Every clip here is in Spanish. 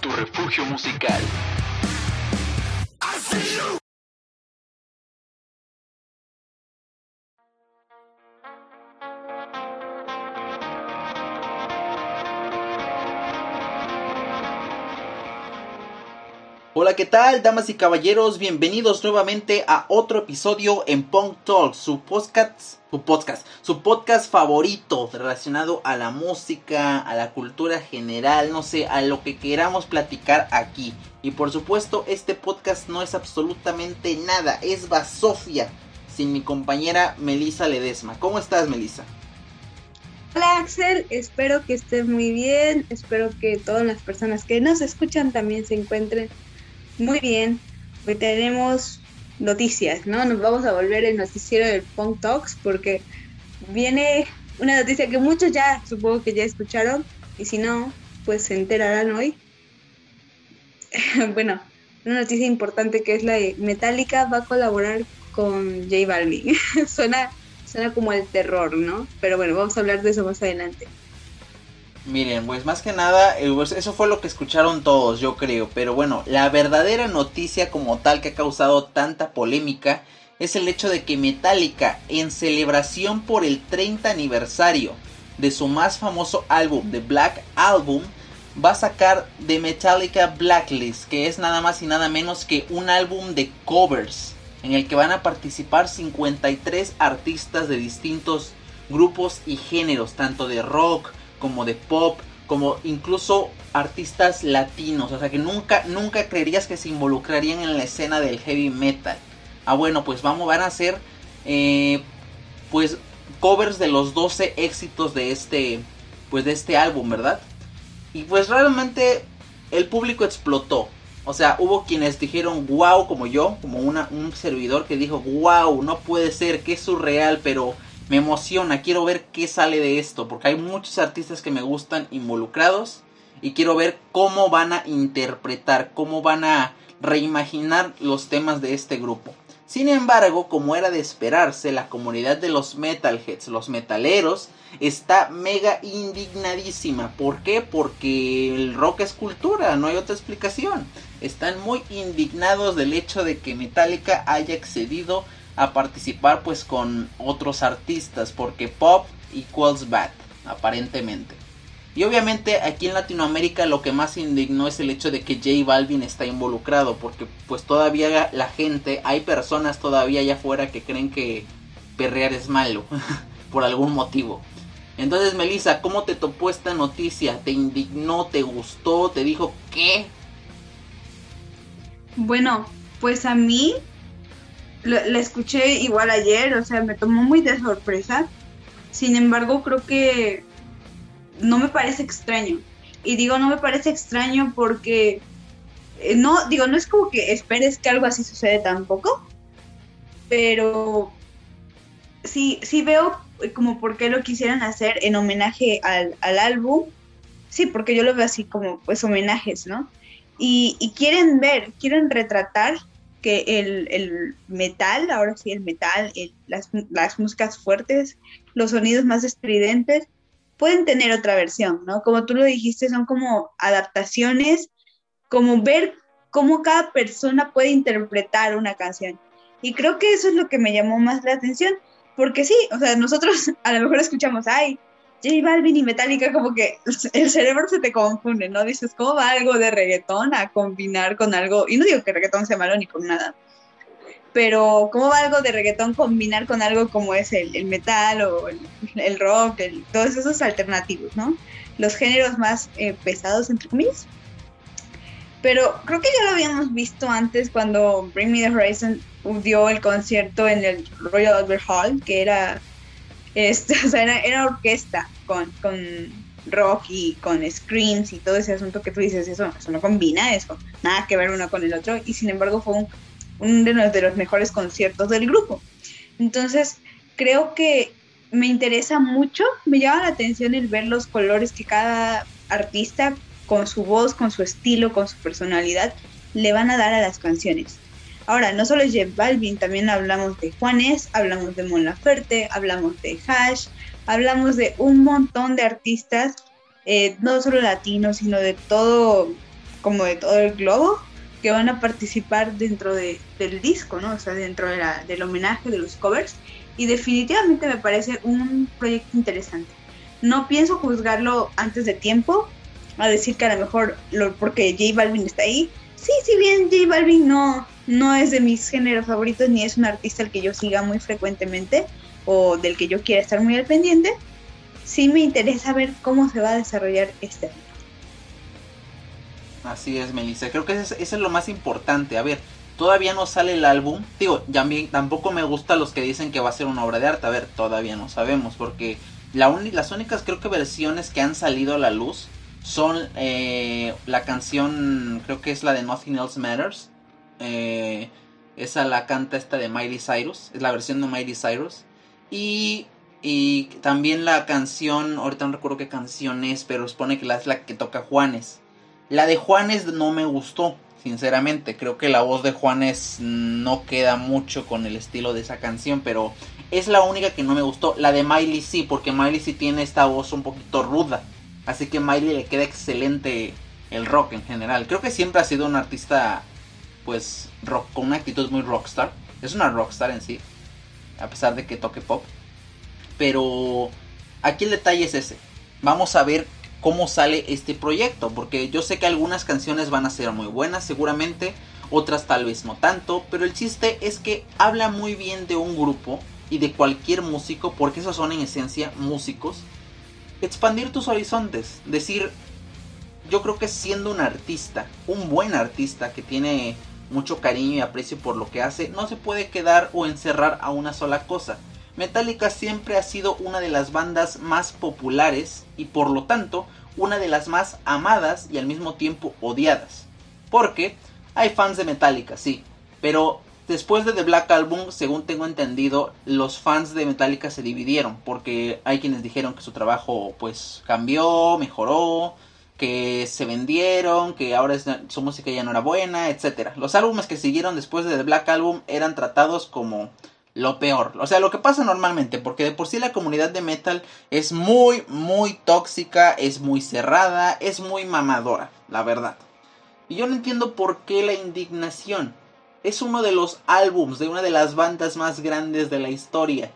Tu refugio musical. Hola, ¿qué tal, damas y caballeros? Bienvenidos nuevamente a otro episodio en Punk Talk, su podcast, su podcast, su podcast favorito relacionado a la música, a la cultura general, no sé, a lo que queramos platicar aquí. Y por supuesto, este podcast no es absolutamente nada, es basofia sin mi compañera Melisa Ledesma. ¿Cómo estás, Melisa? Hola Axel, espero que estés muy bien, espero que todas las personas que nos escuchan también se encuentren muy bien, hoy tenemos noticias, ¿no? Nos vamos a volver el noticiero del Punk Talks porque viene una noticia que muchos ya supongo que ya escucharon y si no, pues se enterarán hoy. bueno, una noticia importante que es la de Metallica va a colaborar con J Balvin. suena, suena como el terror, ¿no? Pero bueno, vamos a hablar de eso más adelante. Miren, pues más que nada, eh, pues eso fue lo que escucharon todos, yo creo. Pero bueno, la verdadera noticia como tal que ha causado tanta polémica es el hecho de que Metallica, en celebración por el 30 aniversario de su más famoso álbum, The Black Album, va a sacar The Metallica Blacklist, que es nada más y nada menos que un álbum de covers, en el que van a participar 53 artistas de distintos grupos y géneros, tanto de rock, como de pop, como incluso artistas latinos, o sea que nunca, nunca creerías que se involucrarían en la escena del heavy metal. Ah, bueno, pues vamos, van a hacer, eh, pues, covers de los 12 éxitos de este, pues, de este álbum, ¿verdad? Y pues realmente el público explotó. O sea, hubo quienes dijeron wow, como yo, como una, un servidor que dijo wow, no puede ser, que es surreal, pero me emociona, quiero ver qué sale de esto, porque hay muchos artistas que me gustan involucrados y quiero ver cómo van a interpretar, cómo van a reimaginar los temas de este grupo. Sin embargo, como era de esperarse, la comunidad de los metalheads, los metaleros, está mega indignadísima. ¿Por qué? Porque el rock es cultura, no hay otra explicación. Están muy indignados del hecho de que Metallica haya accedido a participar pues con otros artistas porque pop equals bad aparentemente. Y obviamente aquí en Latinoamérica lo que más indignó es el hecho de que J Balvin está involucrado porque pues todavía la gente hay personas todavía allá afuera que creen que perrear es malo por algún motivo. Entonces Melissa cómo te topó esta noticia te indignó te gustó te dijo qué bueno pues a mí la escuché igual ayer, o sea, me tomó muy de sorpresa. Sin embargo, creo que no me parece extraño. Y digo, no me parece extraño porque eh, no, digo, no es como que esperes que algo así suceda tampoco, pero sí, sí veo como por qué lo quisieran hacer en homenaje al, al álbum. Sí, porque yo lo veo así como pues homenajes, ¿no? Y quieren ver, quieren retratar que el, metal, ahora sí el metal, las, las, músicas fuertes, los sonidos más estridentes, pueden tener otra versión, ¿no? Como tú lo dijiste, son como adaptaciones, como ver cómo cada persona puede interpretar una canción. Y creo que eso es lo que me llamó más la atención, porque sí, o sea, nosotros a lo mejor escuchamos, ay, J Balvin y Metallica, como que el cerebro se te confunde, ¿no? Dices, ¿cómo va algo de reggaetón a combinar con algo? Y no digo que reggaetón sea malo ni con nada, pero ¿cómo va algo de reggaetón combinar con algo como es el, metal o el, rock, todos esos alternativos, ¿no? Los géneros más eh, pesados, entre comillas. Pero creo que ya lo habíamos visto antes cuando Bring Me the Horizon dio el concierto en el Royal Albert Hall, que era este, o sea, era, orquesta con, con rock y con screams y todo ese asunto que tú dices, eso, eso no combina, eso, nada que ver uno con el otro, y sin embargo fue un, uno de los, de los mejores conciertos del grupo. Entonces, creo que me interesa mucho, me llama la atención el ver los colores que cada artista, con su voz, con su estilo, con su personalidad, le van a dar a las canciones. Ahora, no solo es Jeff Balvin, también hablamos de Juanes, hablamos de Mon Laferte, hablamos de Hash, hablamos de un montón de artistas eh, no solo latinos, sino de todo, como de todo el globo, que van a participar dentro de, del disco, ¿no? O sea, dentro de la, del homenaje de los covers. Y definitivamente me parece un proyecto interesante. No pienso juzgarlo antes de tiempo, a decir que a lo mejor lo, porque J Balvin está ahí. Sí, si bien J Balvin no, no es de mis géneros favoritos ni es un artista al que yo siga muy frecuentemente o del que yo quiera estar muy al pendiente, sí me interesa ver cómo se va a desarrollar este Así es, Melissa. Creo que eso es, lo más importante. A ver, todavía no sale el álbum. Digo, tampoco me gusta los que dicen que va a ser una obra de arte. A ver, todavía no sabemos. Porque la las únicas, creo que versiones que han salido a la luz son eh, la canción, creo que es la de Nothing Else Matters. Eh, esa la canta esta de Miley Cyrus. Es la versión de Miley Cyrus. Y y también la canción, ahorita no recuerdo qué canción es, pero supone que la es la que toca Juanes. La de Juanes no me gustó, sinceramente. Creo que la voz de Juanes no queda mucho con el estilo de esa canción, pero es la única que no me gustó. La de Miley sí, porque Miley sí tiene esta voz un poquito ruda. Así que Miley le queda excelente el rock en general. Creo que siempre ha sido un artista, pues, rock, con una actitud muy rockstar. Es una rockstar en sí, a pesar de que toque pop. Pero aquí el detalle es ese. Vamos a ver cómo sale este proyecto. Porque yo sé que algunas canciones van a ser muy buenas seguramente. Otras tal vez no tanto. Pero el chiste es que habla muy bien de un grupo y de cualquier músico. Porque esos son en esencia músicos. Expandir tus horizontes. Decir, yo creo que siendo un artista, un buen artista que tiene mucho cariño y aprecio por lo que hace, no se puede quedar o encerrar a una sola cosa. Metallica siempre ha sido una de las bandas más populares y por lo tanto una de las más amadas y al mismo tiempo odiadas. Porque hay fans de Metallica, sí, pero después de The Black Album, según tengo entendido, los fans de Metallica se dividieron porque hay quienes dijeron que su trabajo pues cambió, mejoró, que se vendieron, que ahora su música ya no era buena, etc. Los álbumes que siguieron después de The Black Album eran tratados como lo peor. O sea, lo que pasa normalmente, porque de por sí la comunidad de metal es muy, muy tóxica, es muy cerrada, es muy mamadora, la verdad. Y yo no entiendo por qué la indignación. Es uno de los álbums de una de las bandas más grandes de la historia.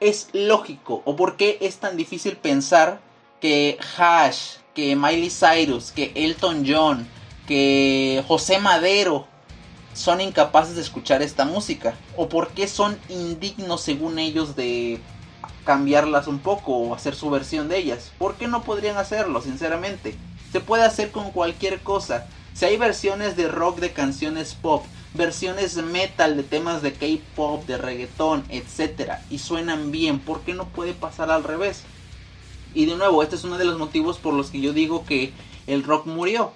Es lógico, o por qué es tan difícil pensar que Hash, que Miley Cyrus, que Elton John, que José Madero son incapaces de escuchar esta música? ¿O por qué son indignos según ellos de cambiarlas un poco o hacer su versión de ellas? ¿Por qué no podrían hacerlo, sinceramente? Se puede hacer con cualquier cosa. Si hay versiones de rock de canciones pop, versiones metal de temas de K-pop, de reggaetón, etc. y suenan bien, ¿por qué no puede pasar al revés? Y de nuevo, este es uno de los motivos por los que yo digo que el rock murió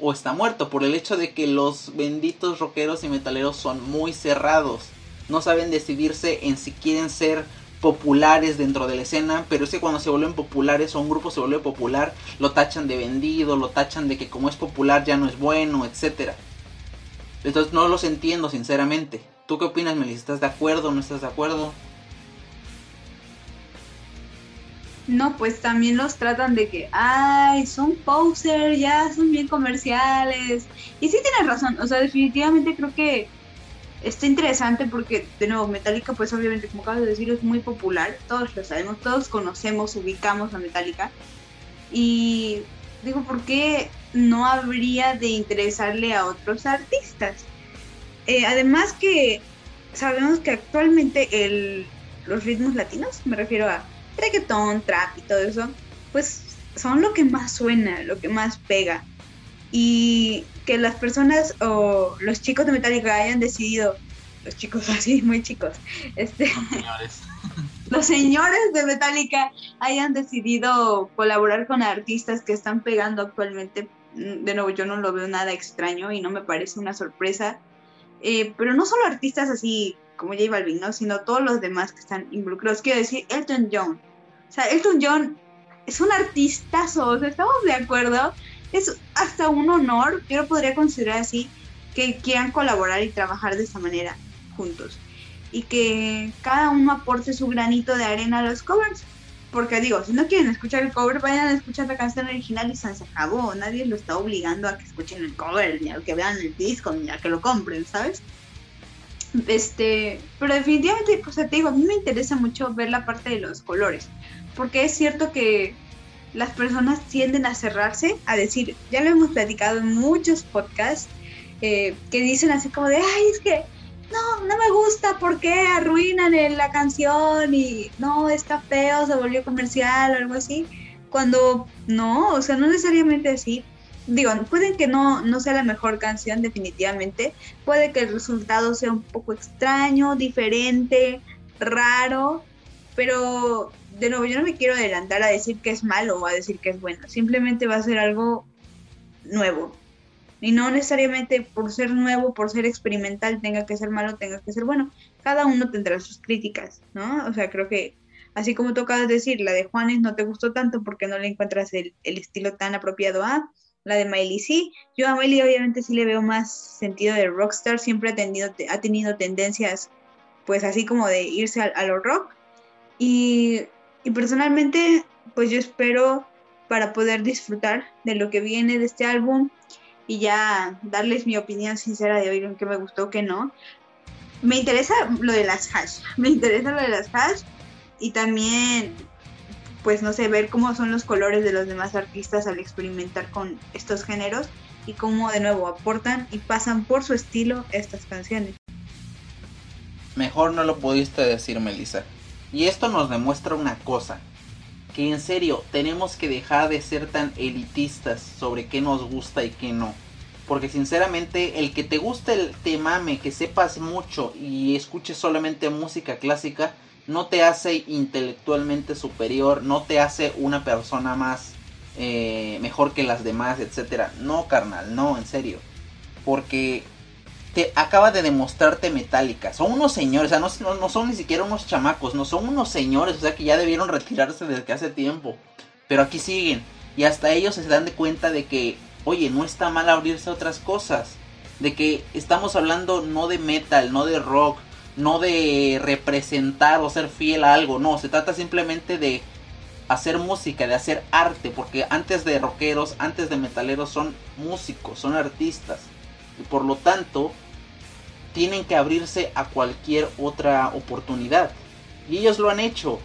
o está muerto por el hecho de que los benditos rockeros y metaleros son muy cerrados. No saben decidirse en si quieren ser populares dentro de la escena, pero es que cuando se vuelven populares o un grupo se vuelve popular, lo tachan de vendido, lo tachan de que como es popular ya no es bueno, etcétera. Entonces no los entiendo sinceramente. ¿Tú qué opinas, Melissa? ¿Estás de acuerdo o no estás de acuerdo? No, pues también los tratan de que, ay, son poser, ya son bien comerciales. Y sí tienes razón, o sea, definitivamente creo que está interesante porque, de nuevo, Metallica, pues obviamente, como acabas de decir, es muy popular, todos lo sabemos, todos conocemos, ubicamos a Metallica. Y digo, ¿por qué no habría de interesarle a otros artistas? Eh, además que sabemos que actualmente el, los ritmos latinos, me refiero a reggaetón, trap y todo eso, pues son lo que más suena, lo que más pega. Y que las personas o los chicos de Metallica hayan decidido, los chicos así, muy chicos, este, los señores. los señores de Metallica hayan decidido colaborar con artistas que están pegando actualmente. Mm, de nuevo, yo no lo veo nada extraño y no me parece una sorpresa. Eh, pero no solo artistas así como J Balvin, ¿no? sino todos los demás que están involucrados. Quiero decir, Elton John, o sea, Elton John es un artistazo, o sea, estamos de acuerdo. Es hasta un honor, yo lo podría considerar así, que quieran colaborar y trabajar de esta manera juntos. Y que cada uno aporte su granito de arena a los covers. Porque digo, si no quieren escuchar el cover, vayan a escuchar la canción original y se acabó. Nadie lo está obligando a que escuchen el cover, ni a que vean el disco, ni a que lo compren, ¿sabes? Este, pero definitivamente, pues te digo, a mí me interesa mucho ver la parte de los colores. Porque es cierto que las personas tienden a cerrarse, a decir, ya lo hemos platicado en muchos podcasts, eh, que dicen así como de, ay, es que no, no me gusta, ¿por qué arruinan la canción? Y no, está feo, se volvió comercial o algo así. Cuando no, o sea, no necesariamente así. Digo, puede que no, no sea la mejor canción definitivamente, puede que el resultado sea un poco extraño, diferente, raro, pero de nuevo, yo no me quiero adelantar a decir que es malo o a decir que es bueno, simplemente va a ser algo nuevo, y no necesariamente por ser nuevo, por ser experimental, tenga que ser malo, tenga que ser bueno. Cada uno tendrá sus críticas, ¿no? O sea, creo que así como tú acabas de decir, la de Juanes no te gustó tanto porque no le encuentras el, estilo tan apropiado a. La de Miley sí. Yo a Miley obviamente sí le veo más sentido de rockstar. Siempre ha tenido, ha tenido tendencias, pues así como de irse a, lo rock. Y, y personalmente, pues yo espero para poder disfrutar de lo que viene de este álbum y ya darles mi opinión sincera de en qué me gustó, qué no. Me interesa lo de las hash, me interesa lo de las hash y también, pues no sé, ver cómo son los colores de los demás artistas al experimentar con estos géneros y cómo de nuevo aportan y pasan por su estilo estas canciones. Mejor no lo pudiste decir, Melissa. Y esto nos demuestra una cosa, que en serio tenemos que dejar de ser tan elitistas sobre qué nos gusta y qué no. Porque sinceramente el que te guste el te mame, que sepas mucho y escuches solamente música clásica, no te hace intelectualmente superior, no te hace una persona más eh, mejor que las demás, etcétera. No, carnal, no, en serio. Porque te acaba de demostrarte Metallica. Son unos señores, o sea, no, son ni siquiera unos chamacos, no son unos señores, o sea, que ya debieron retirarse desde hace tiempo. Pero aquí siguen. Y hasta ellos se dan de cuenta de que, oye, no está mal abrirse a otras cosas. De que estamos hablando no de metal, no de rock, no de representar o ser fiel a algo. No, se trata simplemente de hacer música, de hacer arte. Porque antes de rockeros, antes de metaleros son músicos, son artistas. Y por lo tanto, tienen que abrirse a cualquier otra oportunidad. Y ellos lo han hecho.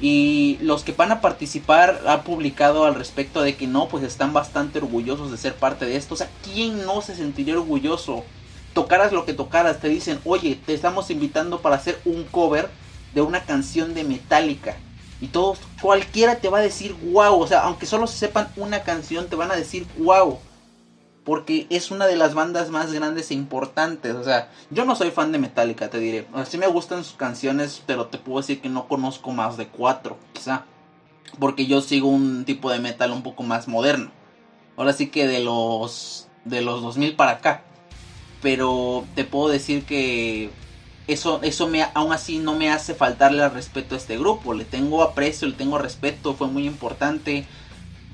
Y los que van a participar han publicado al respecto de que no, pues están bastante orgullosos de ser parte de esto. O sea, ¿quién no se sentiría orgulloso? Tocaras lo que tocaras, te dicen, oye, te estamos invitando para hacer un cover de una canción de Metallica. Y todos, cualquiera te va a decir wow. O sea, aunque solo sepan una canción, te van a decir wow porque es una de las bandas más grandes e importantes. O sea, yo no soy fan de Metallica, te diré. O me gustan sus canciones, pero te puedo decir que no conozco más de cuatro, quizá. Porque yo sigo un tipo de metal un poco más moderno. Ahora sí que de los de los 2000 para acá. Pero te puedo decir que eso, eso me, aún así no me hace faltarle al respeto a este grupo. Le tengo aprecio, le tengo respeto, fue muy importante,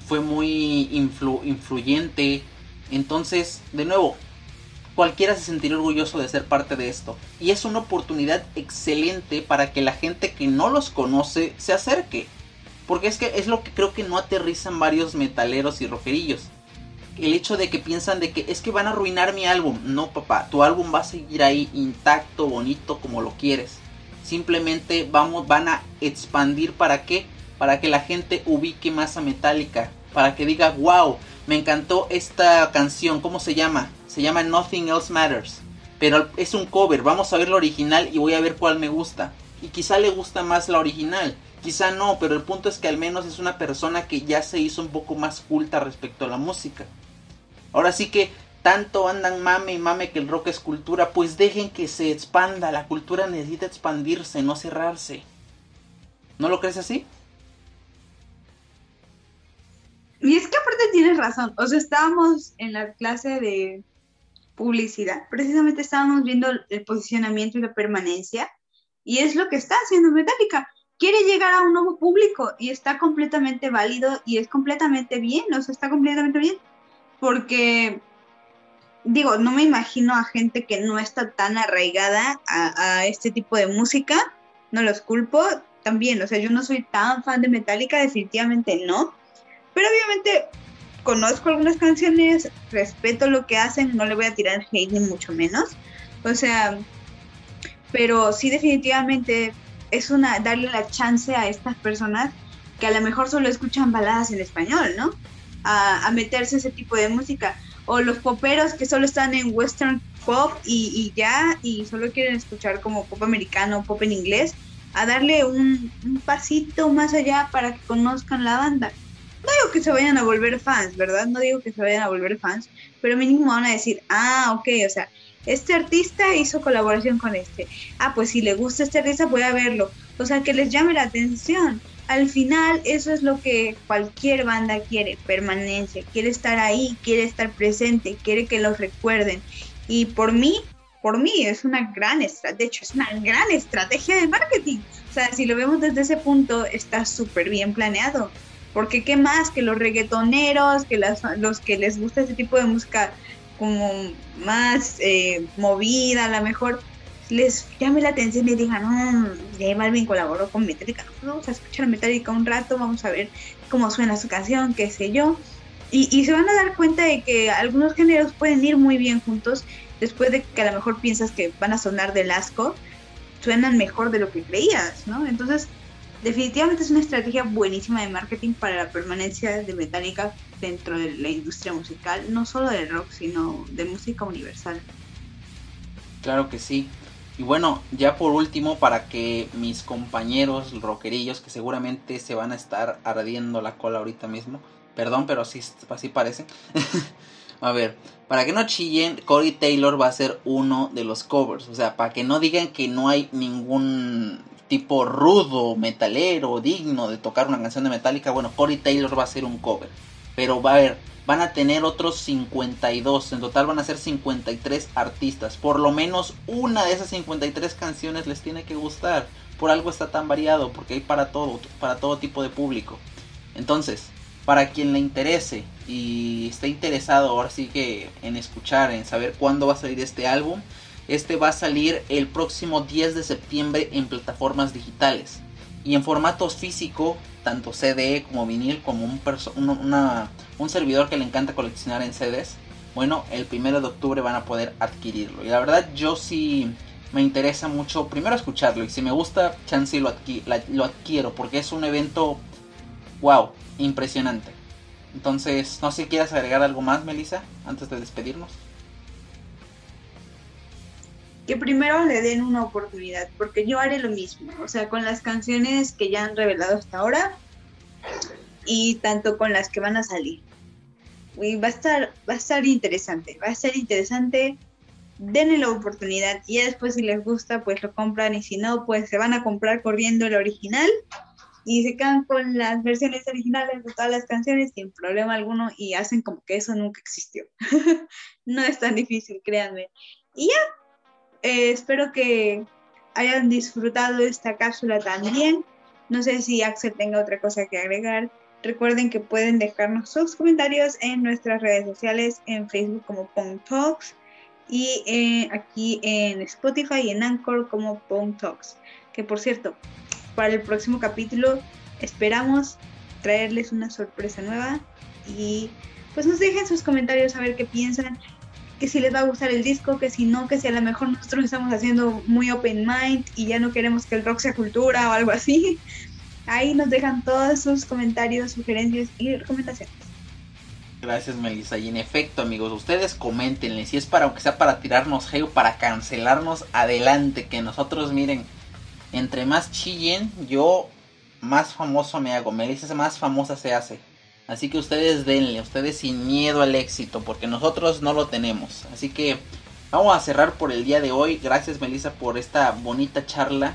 fue muy influyente entonces, de nuevo, cualquiera se sentiría orgulloso de ser parte de esto. Y es una oportunidad excelente para que la gente que no los conoce se acerque. Porque es que es lo que creo que no aterrizan varios metaleros y rockerillos. El hecho de que piensan de que es que van a arruinar mi álbum. No, papá, tu álbum va a seguir ahí intacto, bonito, como lo quieres. Simplemente vamos, van a expandir para qué? Para que la gente ubique más a Metallica. Para que diga, wow, me encantó esta canción, ¿cómo se llama? Se llama Nothing Else Matters. Pero es un cover, vamos a ver la original y voy a ver cuál me gusta. Y quizá le gusta más la original, quizá no, pero el punto es que al menos es una persona que ya se hizo un poco más culta respecto a la música. Ahora sí que tanto andan mame y mame que el rock es cultura, pues dejen que se expanda, la cultura necesita expandirse, no cerrarse. ¿No lo crees así? Y es que aparte tienes razón, o sea, estábamos en la clase de publicidad, precisamente estábamos viendo el posicionamiento y la permanencia, y es lo que está haciendo Metallica. Quiere llegar a un nuevo público y está completamente válido y es completamente bien, o sea, está completamente bien, porque, digo, no me imagino a gente que no está tan arraigada a, este tipo de música, no los culpo, también, o sea, yo no soy tan fan de Metallica, definitivamente no, pero obviamente conozco algunas canciones, respeto lo que hacen, no le voy a tirar hate ni mucho menos, o sea, pero sí definitivamente es una darle la chance a estas personas que a lo mejor solo escuchan baladas en español, ¿no? A, meterse ese tipo de música. O los poperos que solo están en western pop y, ya, y solo quieren escuchar como pop americano, pop en inglés, a darle un, un, pasito más allá para que conozcan la banda. No digo que se vayan a volver fans, ¿verdad? No digo que se vayan a volver fans, pero mínimo van a decir, ah, ok, o sea, este artista hizo colaboración con este. Ah, pues si le gusta este artista, voy a verlo. O sea, que les llame la atención. Al final, eso es lo que cualquier banda quiere, permanencia. Quiere estar ahí, quiere estar presente, quiere que los recuerden. Y por mí, por mí es una gran estrategia, de es una gran estrategia de marketing. O sea, si lo vemos desde ese punto, está súper bien planeado. Porque qué más que los reggaetoneros, que las, los que les gusta ese tipo de música como más eh, movida, a lo mejor les llame la atención y digan, no, J Balvin colaboró con Metallica, vamos a escuchar a Metallica un rato, vamos a ver cómo suena su canción, qué sé yo. Y, y, se van a dar cuenta de que algunos géneros pueden ir muy bien juntos, después de que a lo mejor piensas que van a sonar del asco, suenan mejor de lo que creías, ¿no? Entonces, definitivamente es una estrategia buenísima de marketing para la permanencia de Metallica dentro de la industria musical, no solo del rock, sino de música universal. Claro que sí. Y bueno, ya por último, para que mis compañeros rockerillos, que seguramente se van a estar ardiendo la cola ahorita mismo, perdón, pero así, así parece. a ver, para que no chillen, Corey Taylor va a ser uno de los covers. O sea, para que no digan que no hay ningún tipo rudo, metalero, digno de tocar una canción de Metallica, bueno, Corey Taylor va a ser un cover. Pero va a haber, van a tener otros 52, en total van a ser 53 artistas. Por lo menos una de esas 53 canciones les tiene que gustar. Por algo está tan variado, porque hay para todo, para todo tipo de público. Entonces, para quien le interese y esté interesado ahora sí que en escuchar, en saber cuándo va a salir este álbum, este va a salir el próximo 10 de septiembre en plataformas digitales. Y en formato físico, tanto CD como vinil, como un, un servidor que le encanta coleccionar en CDs, bueno, el 1 de octubre van a poder adquirirlo. Y la verdad yo sí me interesa mucho primero escucharlo y si me gusta, chance lo, lo adquiero porque es un evento, wow, impresionante. Entonces, no sé si quieres agregar algo más, Melissa, antes de despedirnos que primero le den una oportunidad, porque yo haré lo mismo, o sea, con las canciones que ya han revelado hasta ahora y tanto con las que van a salir. Y va a estar, va a estar interesante, va a ser interesante. Denle la oportunidad y después si les gusta, pues lo compran y si no, pues se van a comprar corriendo el original y se quedan con las versiones originales de todas las canciones sin problema alguno y hacen como que eso nunca existió. no es tan difícil, créanme. Y ya, eh, espero que hayan disfrutado esta cápsula también. No sé si Axel tenga otra cosa que agregar. Recuerden que pueden dejarnos sus comentarios en nuestras redes sociales, en Facebook como Pong Talks y eh, aquí en Spotify y en Anchor como Pong Talks. Que por cierto, para el próximo capítulo esperamos traerles una sorpresa nueva y pues nos dejen sus comentarios a ver qué piensan que si les va a gustar el disco, que si no, que si a lo mejor nosotros estamos haciendo muy open mind y ya no queremos que el rock sea cultura o algo así. Ahí nos dejan todos sus comentarios, sugerencias y recomendaciones. Gracias Melissa. Y en efecto amigos, ustedes comentenle si es para, aunque sea para tirarnos hate para cancelarnos, adelante. Que nosotros miren, entre más chillen, yo más famoso me hago. Melissa más famosa se hace. Así que ustedes denle, ustedes sin miedo al éxito, porque nosotros no lo tenemos. Así que vamos a cerrar por el día de hoy. Gracias Melissa por esta bonita charla.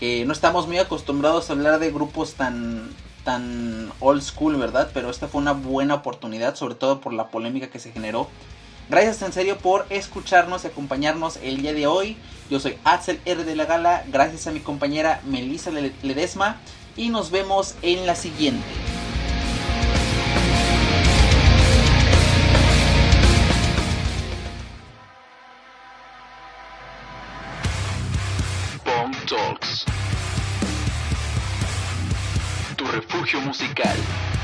Que no estamos muy acostumbrados a hablar de grupos tan, tan old school, ¿verdad? Pero esta fue una buena oportunidad, sobre todo por la polémica que se generó. Gracias en serio por escucharnos y acompañarnos el día de hoy. Yo soy Axel R de la Gala, gracias a mi compañera Melissa Ledesma y nos vemos en la siguiente. Musical.